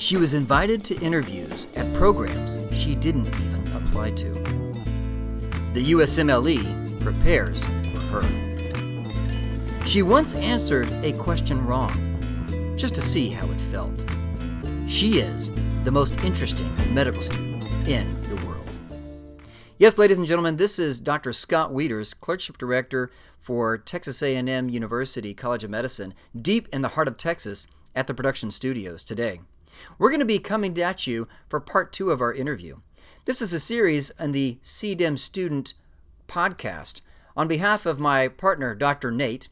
She was invited to interviews at programs she didn't even apply to. The USMLE prepares for her. She once answered a question wrong, just to see how it felt. She is the most interesting medical student in the world. Yes, ladies and gentlemen, this is Dr. Scott Wieters, clerkship director for Texas A&M University College of Medicine, deep in the heart of Texas at the production studios today. We're going to be coming at you for part 2 of our interview. This is a series on the CDEM student podcast. On behalf of my partner, Dr. Nate,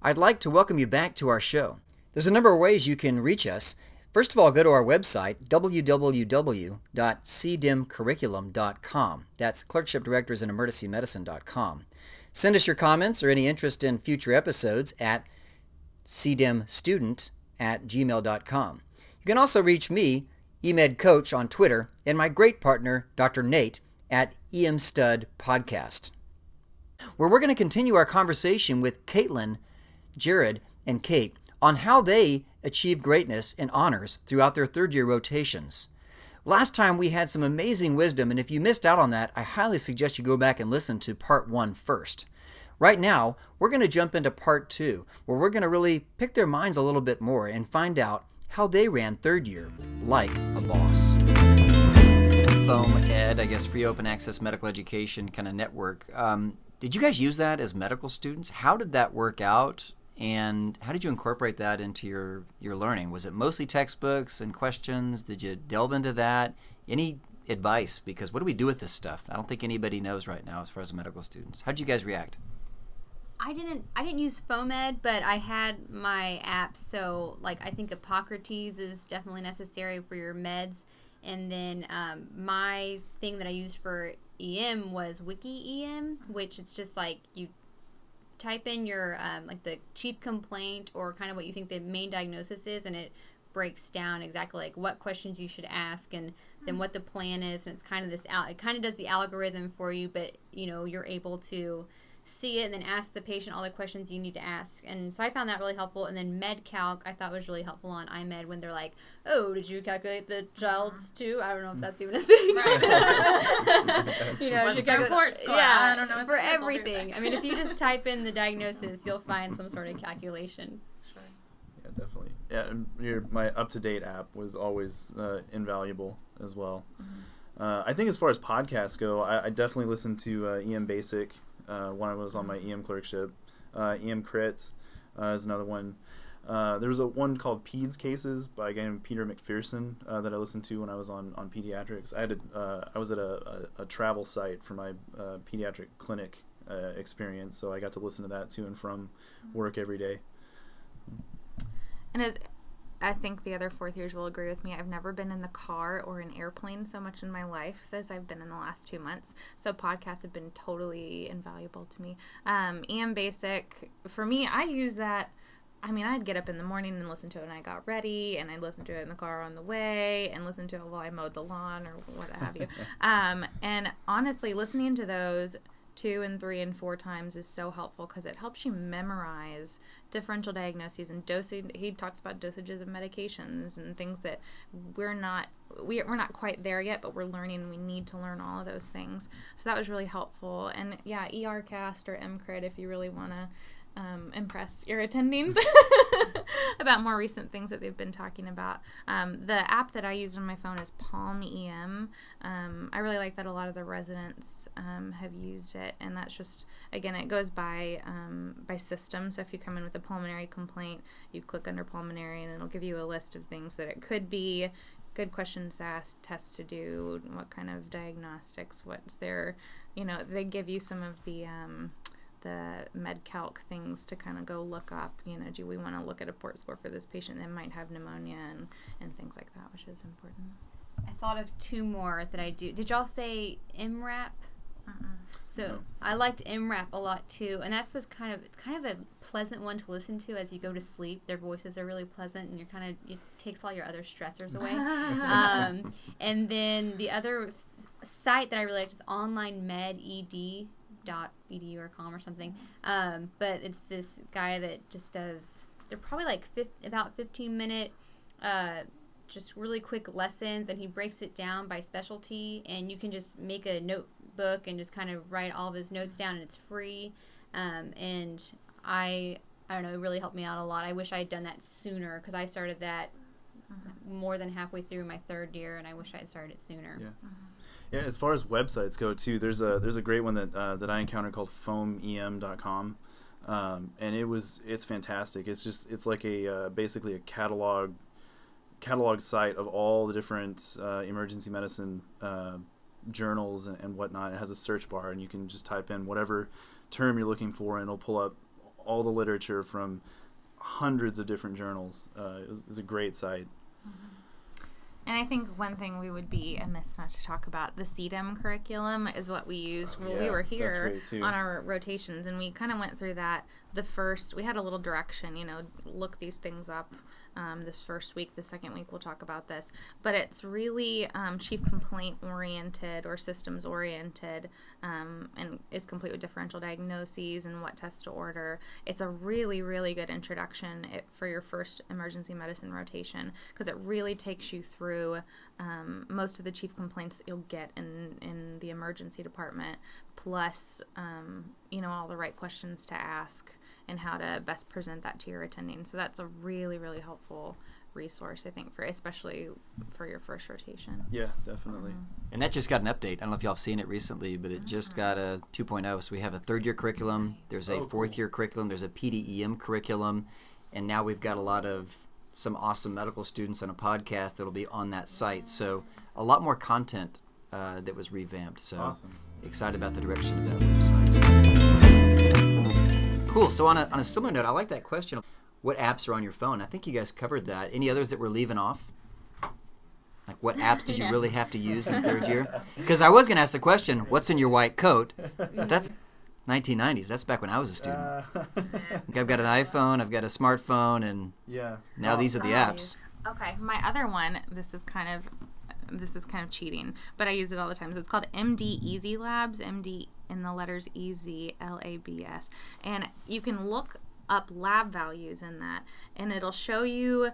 I'd like to welcome you back to our show. There's a number of ways you can reach us. First of all, go to our website, www.cdemcurriculum.com. That's Clerkship Directors in Emergency Medicine.com. Send us your comments or any interest in future episodes at cdemstudent at gmail.com. You can also reach me, eMed Coach, on Twitter, and my great partner, Dr. Nate, at eMstud Podcast, where we're going to continue our conversation with Caitlin, Jared, and Kate on how they achieve greatness and honors throughout their third year rotations. Last time we had some amazing wisdom, and if you missed out on that, I highly suggest you go back and listen to part one first. Right now, we're going to jump into part two, where we're going to really pick their minds a little bit more and find out how they ran third year like a boss. Foam Ed, I guess, free open access medical education kind of network. Um, did you guys use that as medical students? How did that work out? and how did you incorporate that into your your learning was it mostly textbooks and questions did you delve into that any advice because what do we do with this stuff i don't think anybody knows right now as far as medical students how did you guys react I didn't I didn't use FOAMed, but I had my app. So like I think Epocrates is definitely necessary for your meds. And then um, my thing that I used for EM was WikEM, which it's just like you type in your um, like the chief complaint or kind of what you think the main diagnosis is, and it breaks down exactly like what questions you should ask and then what the plan is and it's kind of this it kind of does the algorithm for you but you know you're able to see it and then ask the patient all the questions you need to ask. And so I found that really helpful. And then MedCalc I thought was really helpful on iMed when they're like, oh, did you calculate the CHADS2? I don't know if that's even a thing. you know, you calculate, yeah, I don't know. For everything. I mean, if you just type in the diagnosis, you'll find some sort of calculation. Sure. Yeah, definitely. Yeah, and your, my UpToDate app was always uh, invaluable as well. Mm-hmm. Uh, I think as far as podcasts go, I, I definitely listen to uh, EM Basic uh, when I was on my EM clerkship. Uh, EMCrit uh, is another one. Uh, there was a one called PedsCases by a guy named Peter McPherson uh, that I listened to when I was on, on pediatrics. I had a, I was at a, a, a, travel site for my pediatric clinic experience, so I got to listen to that to and from work every day. And as I think the other fourth years will agree with me. I've never been in the car or an airplane so much in my life as I've been in the last two months. So podcasts have been totally invaluable to me. Um, EM Basic, for me, I use that. I mean, I'd get up in the morning and listen to it when I got ready, and I'd listen to it in the car on the way, and listen to it while I mowed the lawn or what have you. um, and honestly, listening to those two and three and four times is so helpful because it helps you memorize differential diagnoses and dosing. He talks about dosages of medications and things that we're not we, we're not quite there yet, but we're learning. We need to learn all of those things. So that was really helpful. And yeah, ERCast or EMCrit if you really want to um, impress your attendings about more recent things that they've been talking about. Um, the app that I use on my phone is Palm EM. Um, I really like that a lot of the residents um, have used it, and that's just again it goes by um, by system. So if you come in with a pulmonary complaint, you click under pulmonary, and it'll give you a list of things that it could be good questions to ask, tests to do, what kind of diagnostics, what's their, you know, they give you some of the um, the MedCalc things to kind of go look up. You know, do we want to look at a port score for this patient that might have pneumonia and, and things like that, which is important. I thought of two more that I do. Did y'all say EM:RAP? Uh-uh. So no. I liked EM:RAP a lot too, and that's just kind of it's kind of a pleasant one to listen to as you go to sleep. Their voices are really pleasant, and you're kind of it takes all your other stressors away. um, and then the other th- site that I really liked is OnlineMedEd edu or com or something. Um, but it's this guy that just does. They're probably like about fifteen minute uh, just really quick lessons, and he breaks it down by specialty, and you can just make a notebook and just kind of write all of his notes down, and it's free. Um, and I I don't know, it really helped me out a lot. I wish I had done that sooner because I started that more than halfway through my third year, and I wish I had started it sooner. Yeah. Yeah, as far as websites go too, there's a there's a great one that uh, that I encountered called foamem.com, um, and it was it's fantastic. It's just it's like a uh, basically a catalog catalog site of all the different uh, emergency medicine uh, journals and, and whatnot. It has a search bar, and you can just type in whatever term you're looking for, and it'll pull up all the literature from hundreds of different journals. Uh, it was, it was a great site. And I think one thing we would be amiss not to talk about the CDEM curriculum is what we used when we were here on our rotations, and we kind of went through that. The first, we had a little direction, you know, look these things up. Um, this first week, the second week, we'll talk about this, but it's really um, chief complaint oriented or systems oriented, um, and is complete with differential diagnoses and what tests to order. It's a really, really good introduction for your first emergency medicine rotation because it really takes you through um, most of the chief complaints that you'll get in in the emergency department, plus um, you know all the right questions to ask and how to best present that to your attending. So that's a really, really helpful resource, I think, for especially for your first rotation. Yeah, definitely. And that just got an update. I don't know if y'all have seen it recently, but it just got a 2.0. So we have a third year curriculum, there's a Oh, fourth cool. year curriculum, there's a PDEM curriculum, and now we've got a lot of some awesome medical students on a podcast that'll be on that site. So a lot more content uh, that was revamped. So Awesome. excited about the direction of that website. Cool. So on a, on a similar note, I like that question. What apps are on your phone? I think you guys covered that. Any others that we're leaving off? Like what apps did you Yeah. really have to use in third year? Because I was going to ask the question, what's in your white coat? But that's 1990s. That's back when I was a student. Uh, Like, I've got an iPhone, I've got a smartphone, and yeah. now these are the apps. Okay, my other one. This is kind of this is kind of cheating, but I use it all the time. So it's called MD Easy Labs. MD in the letters E Z L A B S, and you can look up lab values in that, and it'll show you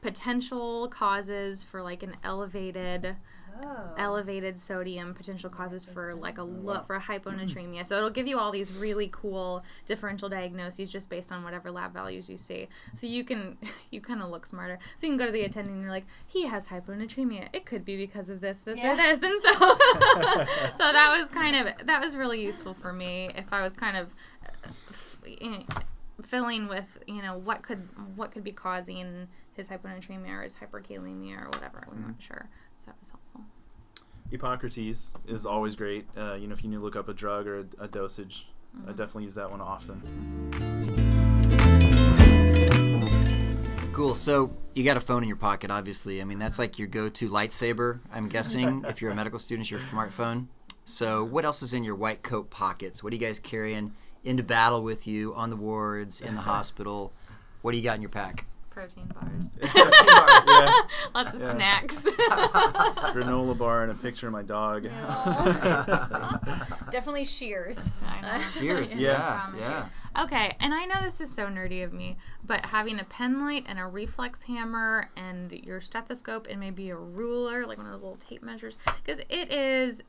potential causes for like an elevated Oh. elevated sodium potential causes for like a lo- for a hyponatremia. So it'll give you all these really cool differential diagnoses just based on whatever lab values you see. So you can you kind of look smarter. So you can go to the attending and you're like, he has hyponatremia. It could be because of this, this, Yeah. or this, and so so that was kind of that was really useful for me if I was kind of uh, f- filling with you know what could what could be causing his hyponatremia or his hyperkalemia or whatever. We weren't sure. So that was helpful. Epocrates is always great. Uh, you know, if you need to look up a drug or a, a dosage, I definitely use that one often. Cool. So you got a phone in your pocket, obviously. I mean, that's like your go-to lightsaber. I'm guessing if you're a medical student, it's your smartphone. So what else is in your white coat pockets? What are you guys carrying into battle with you on the wards, in the hospital? What do you got in your pack? Protein bars. yeah, Lots of Yeah. snacks. granola bar and a picture of my dog. Definitely shears. I know. Cheers. Yeah. Yeah. Yeah. Okay, and I know this is so nerdy of me, but having a pen light and a reflex hammer and your stethoscope and maybe a ruler, like one of those little tape measures, because it is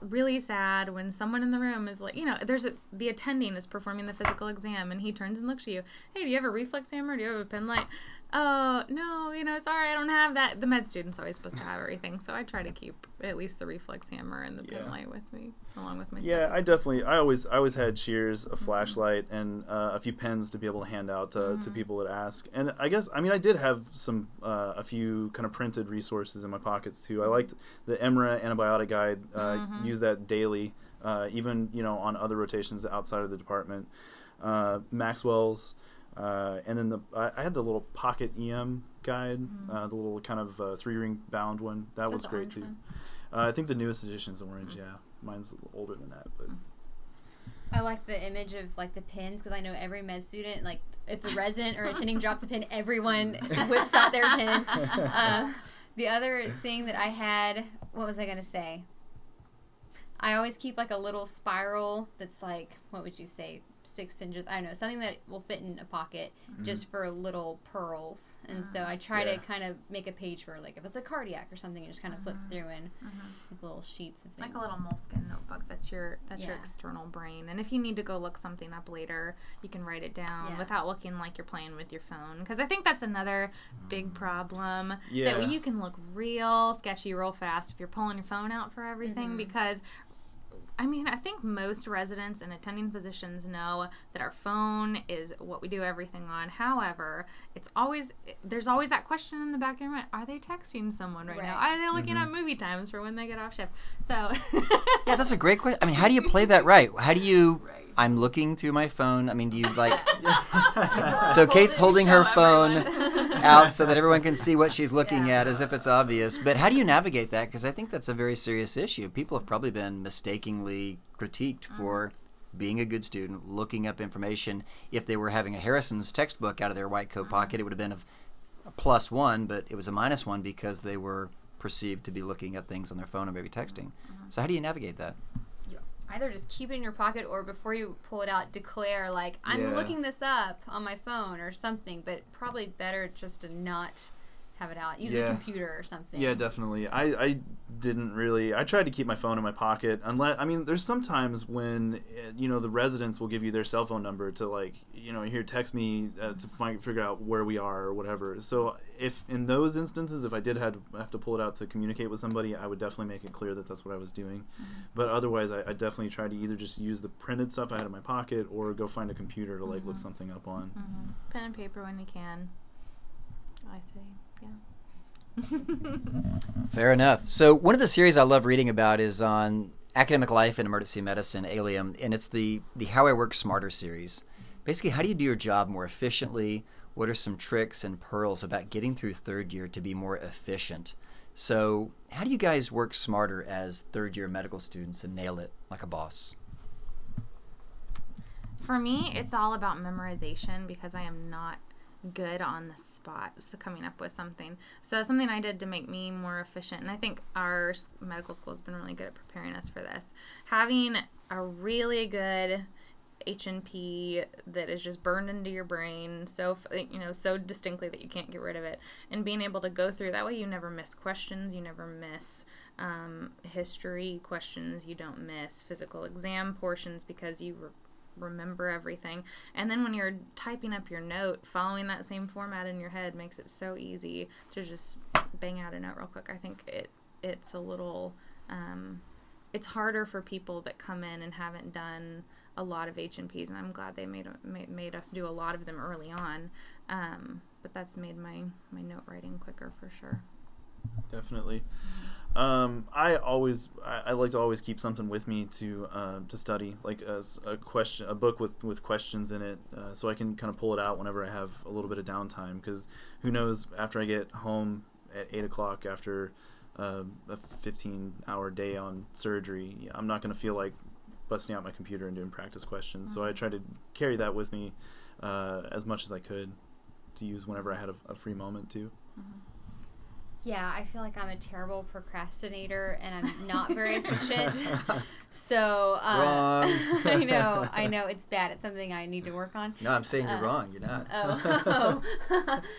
really sad when someone in the room is like, you know, there's a the attending is performing the physical exam and he turns and looks at you. Hey, do you have a reflex hammer? Do you have a pen light? Oh no, you know, sorry, I don't have that. The med student's always supposed to have everything, so I try to keep at least the reflex hammer and the pen Yeah. light with me, along with my. Yeah, I definitely. I always, I always had shears, a flashlight, and uh, a few pens to be able to hand out to, to people that ask. And I guess, I mean, I did have some, uh, a few kind of printed resources in my pockets too. I liked the EMRA antibiotic guide. Uh, Use that daily, uh, even you know on other rotations outside of the department. Uh, Maxwell's, uh, and then the I, had the little pocket EM guide, uh, the little kind of uh, three ring bound one. That was the great too. Uh, I think the newest edition is orange. Yeah, mine's a little older than that, but. I like the image of like the pins because I know every med student, like if a resident or attending drops a pin, everyone whips out their pin. Uh, the other thing that I had, what was I gonna say? I always keep like a little spiral that's like, what would you say, six inches. I don't know something that will fit in a pocket Mm-hmm. just for little pearls. And so I try Yeah. to kind of make a page for like if it's a cardiac or something, and just kind of flip mm-hmm. through and mm-hmm. like little sheets of things. like a little moleskin notebook. That's your that's your external brain. And if you need to go look something up later, you can write it down Yeah. without looking like you're playing with your phone. Because I think that's another big mm. problem. Yeah. That you can look real sketchy real fast if you're pulling your phone out for everything. Mm-hmm. Because I mean, I think most residents and attending physicians know that our phone is what we do everything on. However, it's always there's always that question in the back of your mind: Are they texting someone right, now? Are they looking mm-hmm. at movie times for when they get off shift? So Yeah, that's a great question. I mean, how do you play that right? How do you? I'm looking through my phone. I mean, do you like? so Kate's holding her phone out so that everyone can see what she's looking at, as if it's obvious. But how do you navigate that? Because I think that's a very serious issue. People have probably been mistakenly critiqued mm. for being a good student, looking up information. If they were having a Harrison's textbook out of their white coat mm. pocket, it would have been a plus one, but it was a minus one because they were perceived to be looking up things on their phone or maybe texting. Mm-hmm. So how do you navigate that? Either just keep it in your pocket or before you pull it out, declare like I'm Yeah. looking this up on my phone or something. But probably better just to not have it out. Use a computer or something. Yeah, definitely. I, I didn't really. I tried to keep my phone in my pocket. Unless I mean, there's sometimes when uh, you know the residents will give you their cell phone number to like you know here text me uh, to find figure out where we are or whatever. So if in those instances, if I did had have to pull it out to communicate with somebody, I would definitely make it clear that that's what I was doing. But otherwise, I, I definitely try to either just use the printed stuff I had in my pocket or go find a computer to like look something up on. pen and paper when you can. I say, yeah. Fair enough. So one of the series I love reading about is on academic life in emergency medicine, ALiEM, and it's the the How I Work Smarter series. Basically, how do you do your job more efficiently? What are some tricks and pearls about getting through third year to be more efficient? So, how do you guys work smarter as third year medical students and nail it like a boss? For me, it's all about memorization because I am not good on the spot. So coming up with something. So something I did to make me more efficient, and I think our medical school has been really good at preparing us for this. Having a really good H&P that is just burned into your brain so you know so distinctly that you can't get rid of it and being able to go through that way you never miss questions you never miss um, history questions you don't miss physical exam portions because you re- remember everything. And then when you're typing up your note following that same format in your head makes it so easy to just bang out a note real quick. I think it it's a little um, it's harder for people that come in and haven't done a lot of H&Ps and I'm glad they made, made made us do a lot of them early on. Um, but that's made my my note writing quicker for sure. Definitely. Um, I always I, I like to always keep something with me to uh, to study, like a, a question, a book with with questions in it, uh, so I can kind of pull it out whenever I have a little bit of downtime. Because who knows, after I get home at eight o'clock after uh, a fifteen hour day on surgery, I'm not going to feel like busting out my computer and doing practice questions. So I try to carry that with me uh, as much as I could to use whenever I had a, a free moment to. Yeah, I feel like I'm a terrible procrastinator and I'm not very efficient. So uh, I know, I know it's bad. It's something I need to work on. No, I'm saying you're Uh, wrong. You're not. Oh,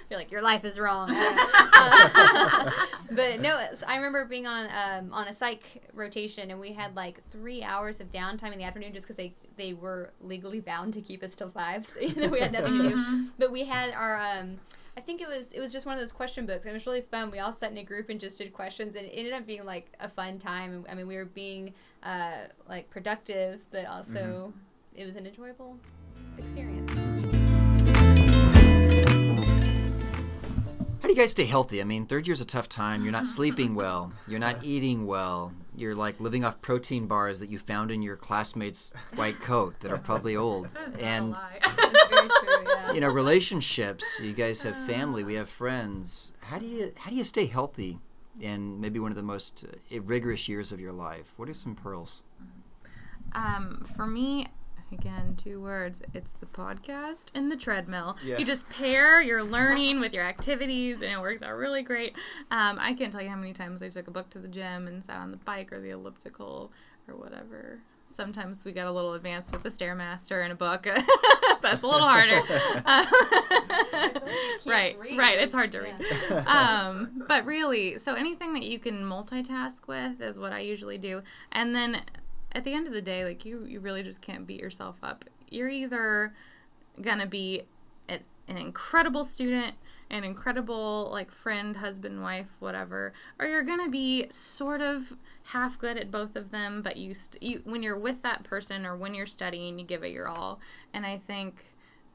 you're like your life is wrong. I but no, I remember being on um, on a psych rotation, and we had like three hours of downtime in the afternoon just because they they were legally bound to keep us till five, so you know, we had nothing to do. But we had our um, I think it was it was just one of those question books, and it was really fun. We all sat in a group and just did questions, and it ended up being like a fun time. I mean, we were being uh, like productive, but also it was an enjoyable experience. How do you guys stay healthy? I mean, third year's a tough time. You're not sleeping well. You're not eating well. You're like living off protein bars that you found in your classmate's white coat that are probably old. And true. Yeah. you know, relationships. You guys have family. We have friends. How do you how do you stay healthy in maybe one of the most uh, rigorous years of your life? What are some pearls? Um, for me, again, two words. It's the podcast and the treadmill. Yeah. You just pair your learning with your activities, and it works out really great. Um, I can't tell you how many times I took a book to the gym and sat on the bike or the elliptical or whatever. sometimes we got a little advanced with the stairmaster and a book. That's a little harder. Uh, right, read. right. It's hard to read. Um, but really, so anything that you can multitask with is what I usually do. And then at the end of the day, like you, you really just can't beat yourself up. You're either gonna be an, incredible student an incredible like friend husband wife whatever or you're gonna be sort of half good at both of them but you, st- you when you're with that person or when you're studying you give it your all and i think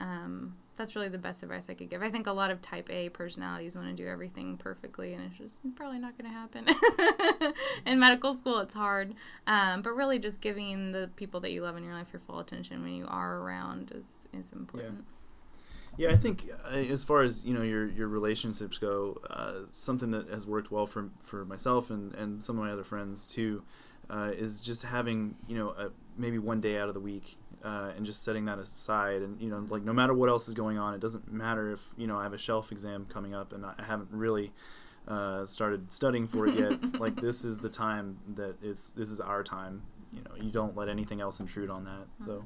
um, that's really the best advice i could give. I think a lot of type a personalities want to do everything perfectly and it's just probably not going to happen. In medical school it's hard um, but really just giving the people that you love in your life your full attention when you are around is, is important. Yeah, I think uh, as far as you know your your relationships go, uh, something that has worked well for for myself and and some of my other friends too, uh, is just having you know a, maybe one day out of the week uh, and just setting that aside and you know like no matter what else is going on, it doesn't matter if you know I have a shelf exam coming up and I haven't really. Uh, started studying for it yet? like this is the time that it's this is our time. You know, you don't let anything else intrude on that. So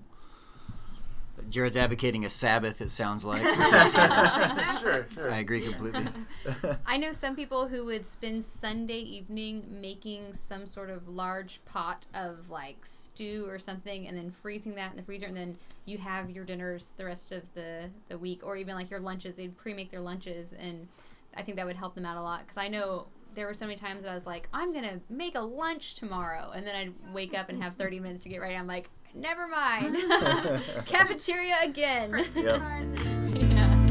Jared's advocating a Sabbath. It sounds like. Which is, uh, sure, sure. I agree completely. I know some people who would spend Sunday evening making some sort of large pot of like stew or something and then freezing that in the freezer and then you have your dinners the rest of the, the week or even like your lunches. They'd pre make their lunches and I think that would help them out a lot because I know there were so many times I was like, I'm going to make a lunch tomorrow. And then I'd wake up and have 30 minutes to get ready. I'm like, never mind. Cafeteria again. Yep. yeah.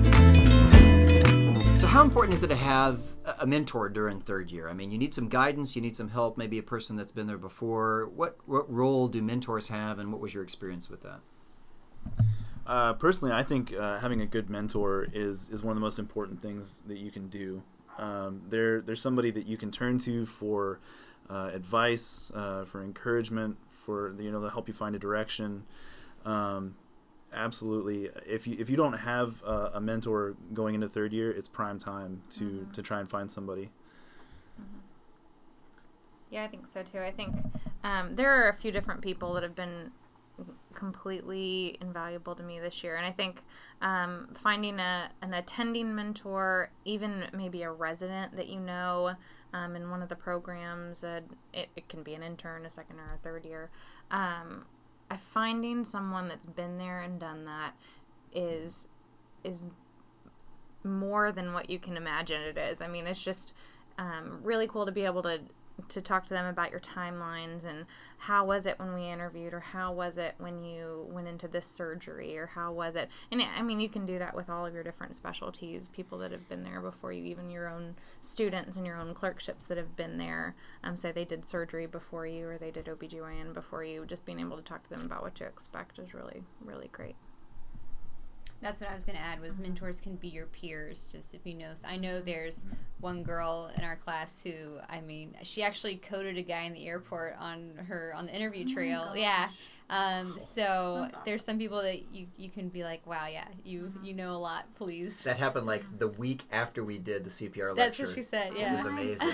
So, how important is it to have a- a mentor during third year? I mean, you need some guidance, you need some help, maybe a person that's been there before. What what role do mentors have, and what was your experience with that? Uh, personally, I think uh, having a good mentor is is one of the most important things that you can do. Um, there, there's somebody that you can turn to for uh, advice, uh, for encouragement, for you know to help you find a direction. Um, absolutely, if you if you don't have a, a mentor going into third year, it's prime time to to try and find somebody. Yeah, I think so too. I think um, there are a few different people that have been completely invaluable to me this year, and I think um, finding a an attending mentor, even maybe a resident that you know um, in one of the programs, uh, it, it can be an intern, a second or a third year. Um, finding someone that's been there and done that is is more than what you can imagine it is. I mean, it's just um, really cool to be able to to talk to them about your timelines and how was it when we interviewed or how was it when you went into this surgery or how was it? And i mean you can do that with all of your different specialties people that have been there before you even your own students and your own clerkships that have been there. Um, say they did surgery before you or they did obgyn before you just being able to talk to them about what to expect is really really great That's what I was going to add was mentors can be your peers. Just if you know, I know there's one girl in our class who, I mean, she actually coded a guy in the airport on her on the interview trail. yeah. Um, so there's some people that you you can be like, wow, yeah, you you know a lot. Please. That happened like the week after we did the CPR That's lecture. what she said. Yeah. It was amazing.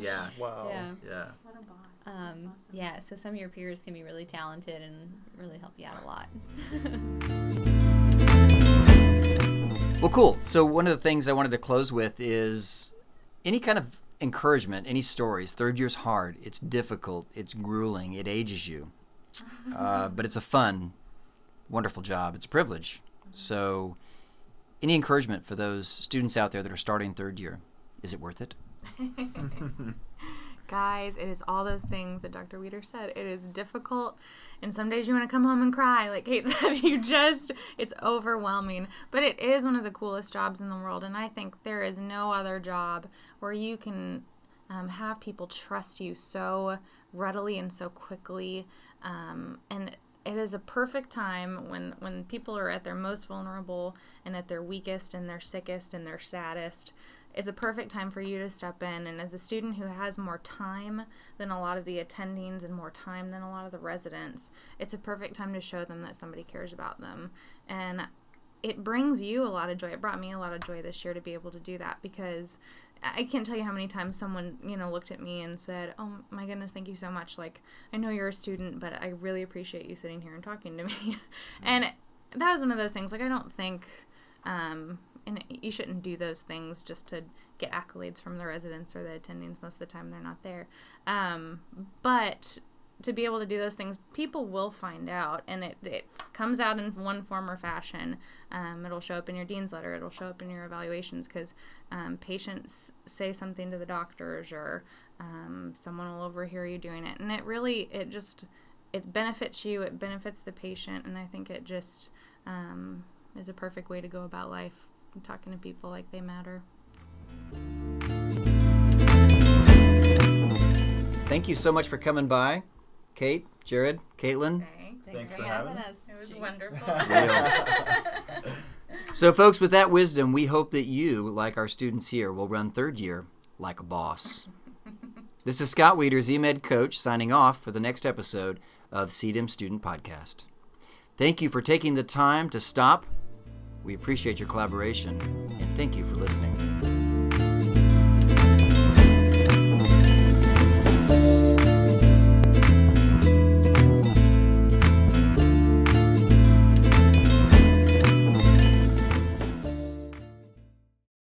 yeah, Wow. Yeah. yeah. what a boss Um, yeah. So some of your peers can be really talented and really help you out a lot. Well, cool. So one of the things I wanted to close with is any kind of encouragement, any stories. Third year's hard. It's difficult. It's grueling. It ages you. Uh, but it's a fun, wonderful job. It's a privilege. So, any encouragement for those students out there that are starting third year? Is it worth it? Guys, it is all those things that Dr. Wieters said. It is difficult, and some days you want to come home and cry. Like Kate said, you just, it's overwhelming. But it is one of the coolest jobs in the world, and I think there is no other job where you can um, have people trust you so readily and so quickly. Um, and it is a perfect time when when people are at their most vulnerable and at their weakest and their sickest and their saddest. It's a perfect time for you to step in. And as a student who has more time than a lot of the attendings and more time than a lot of the residents it's a perfect time to show them that somebody cares about them. And it brings you a lot of joy. It brought me a lot of joy this year to be able to do that because I can't tell you how many times someone, you know, looked at me and said, "Oh my goodness, thank you so much. Like, I know you're a student, but I really appreciate you sitting here and talking to me." and that was one of those things. Like, I don't think, um, and you shouldn't do those things just to get accolades from the residents or the attendings. Most of the time, they're not there. Um, but to be able to do those things, people will find out, and it, it comes out in one form or fashion. Um, it'll show up in your dean's letter. It'll show up in your evaluations because um, patients say something to the doctors, or um, someone will overhear you doing it, and it really it just it benefits you. It benefits the patient, and I think it just um, is a perfect way to go about life, talking to people like they matter. Thank you so much for coming by. Kate, Jared, Caitlin. Thanks. Thanks for having us. It was wonderful. So, folks, with that wisdom, we hope that you, like our students here, will run third year like a boss. this is Scott Wieters, EMED coach, signing off for the next episode of CDEM Student Podcast. Thank you for taking the time to stop. We appreciate your collaboration, and thank you for listening.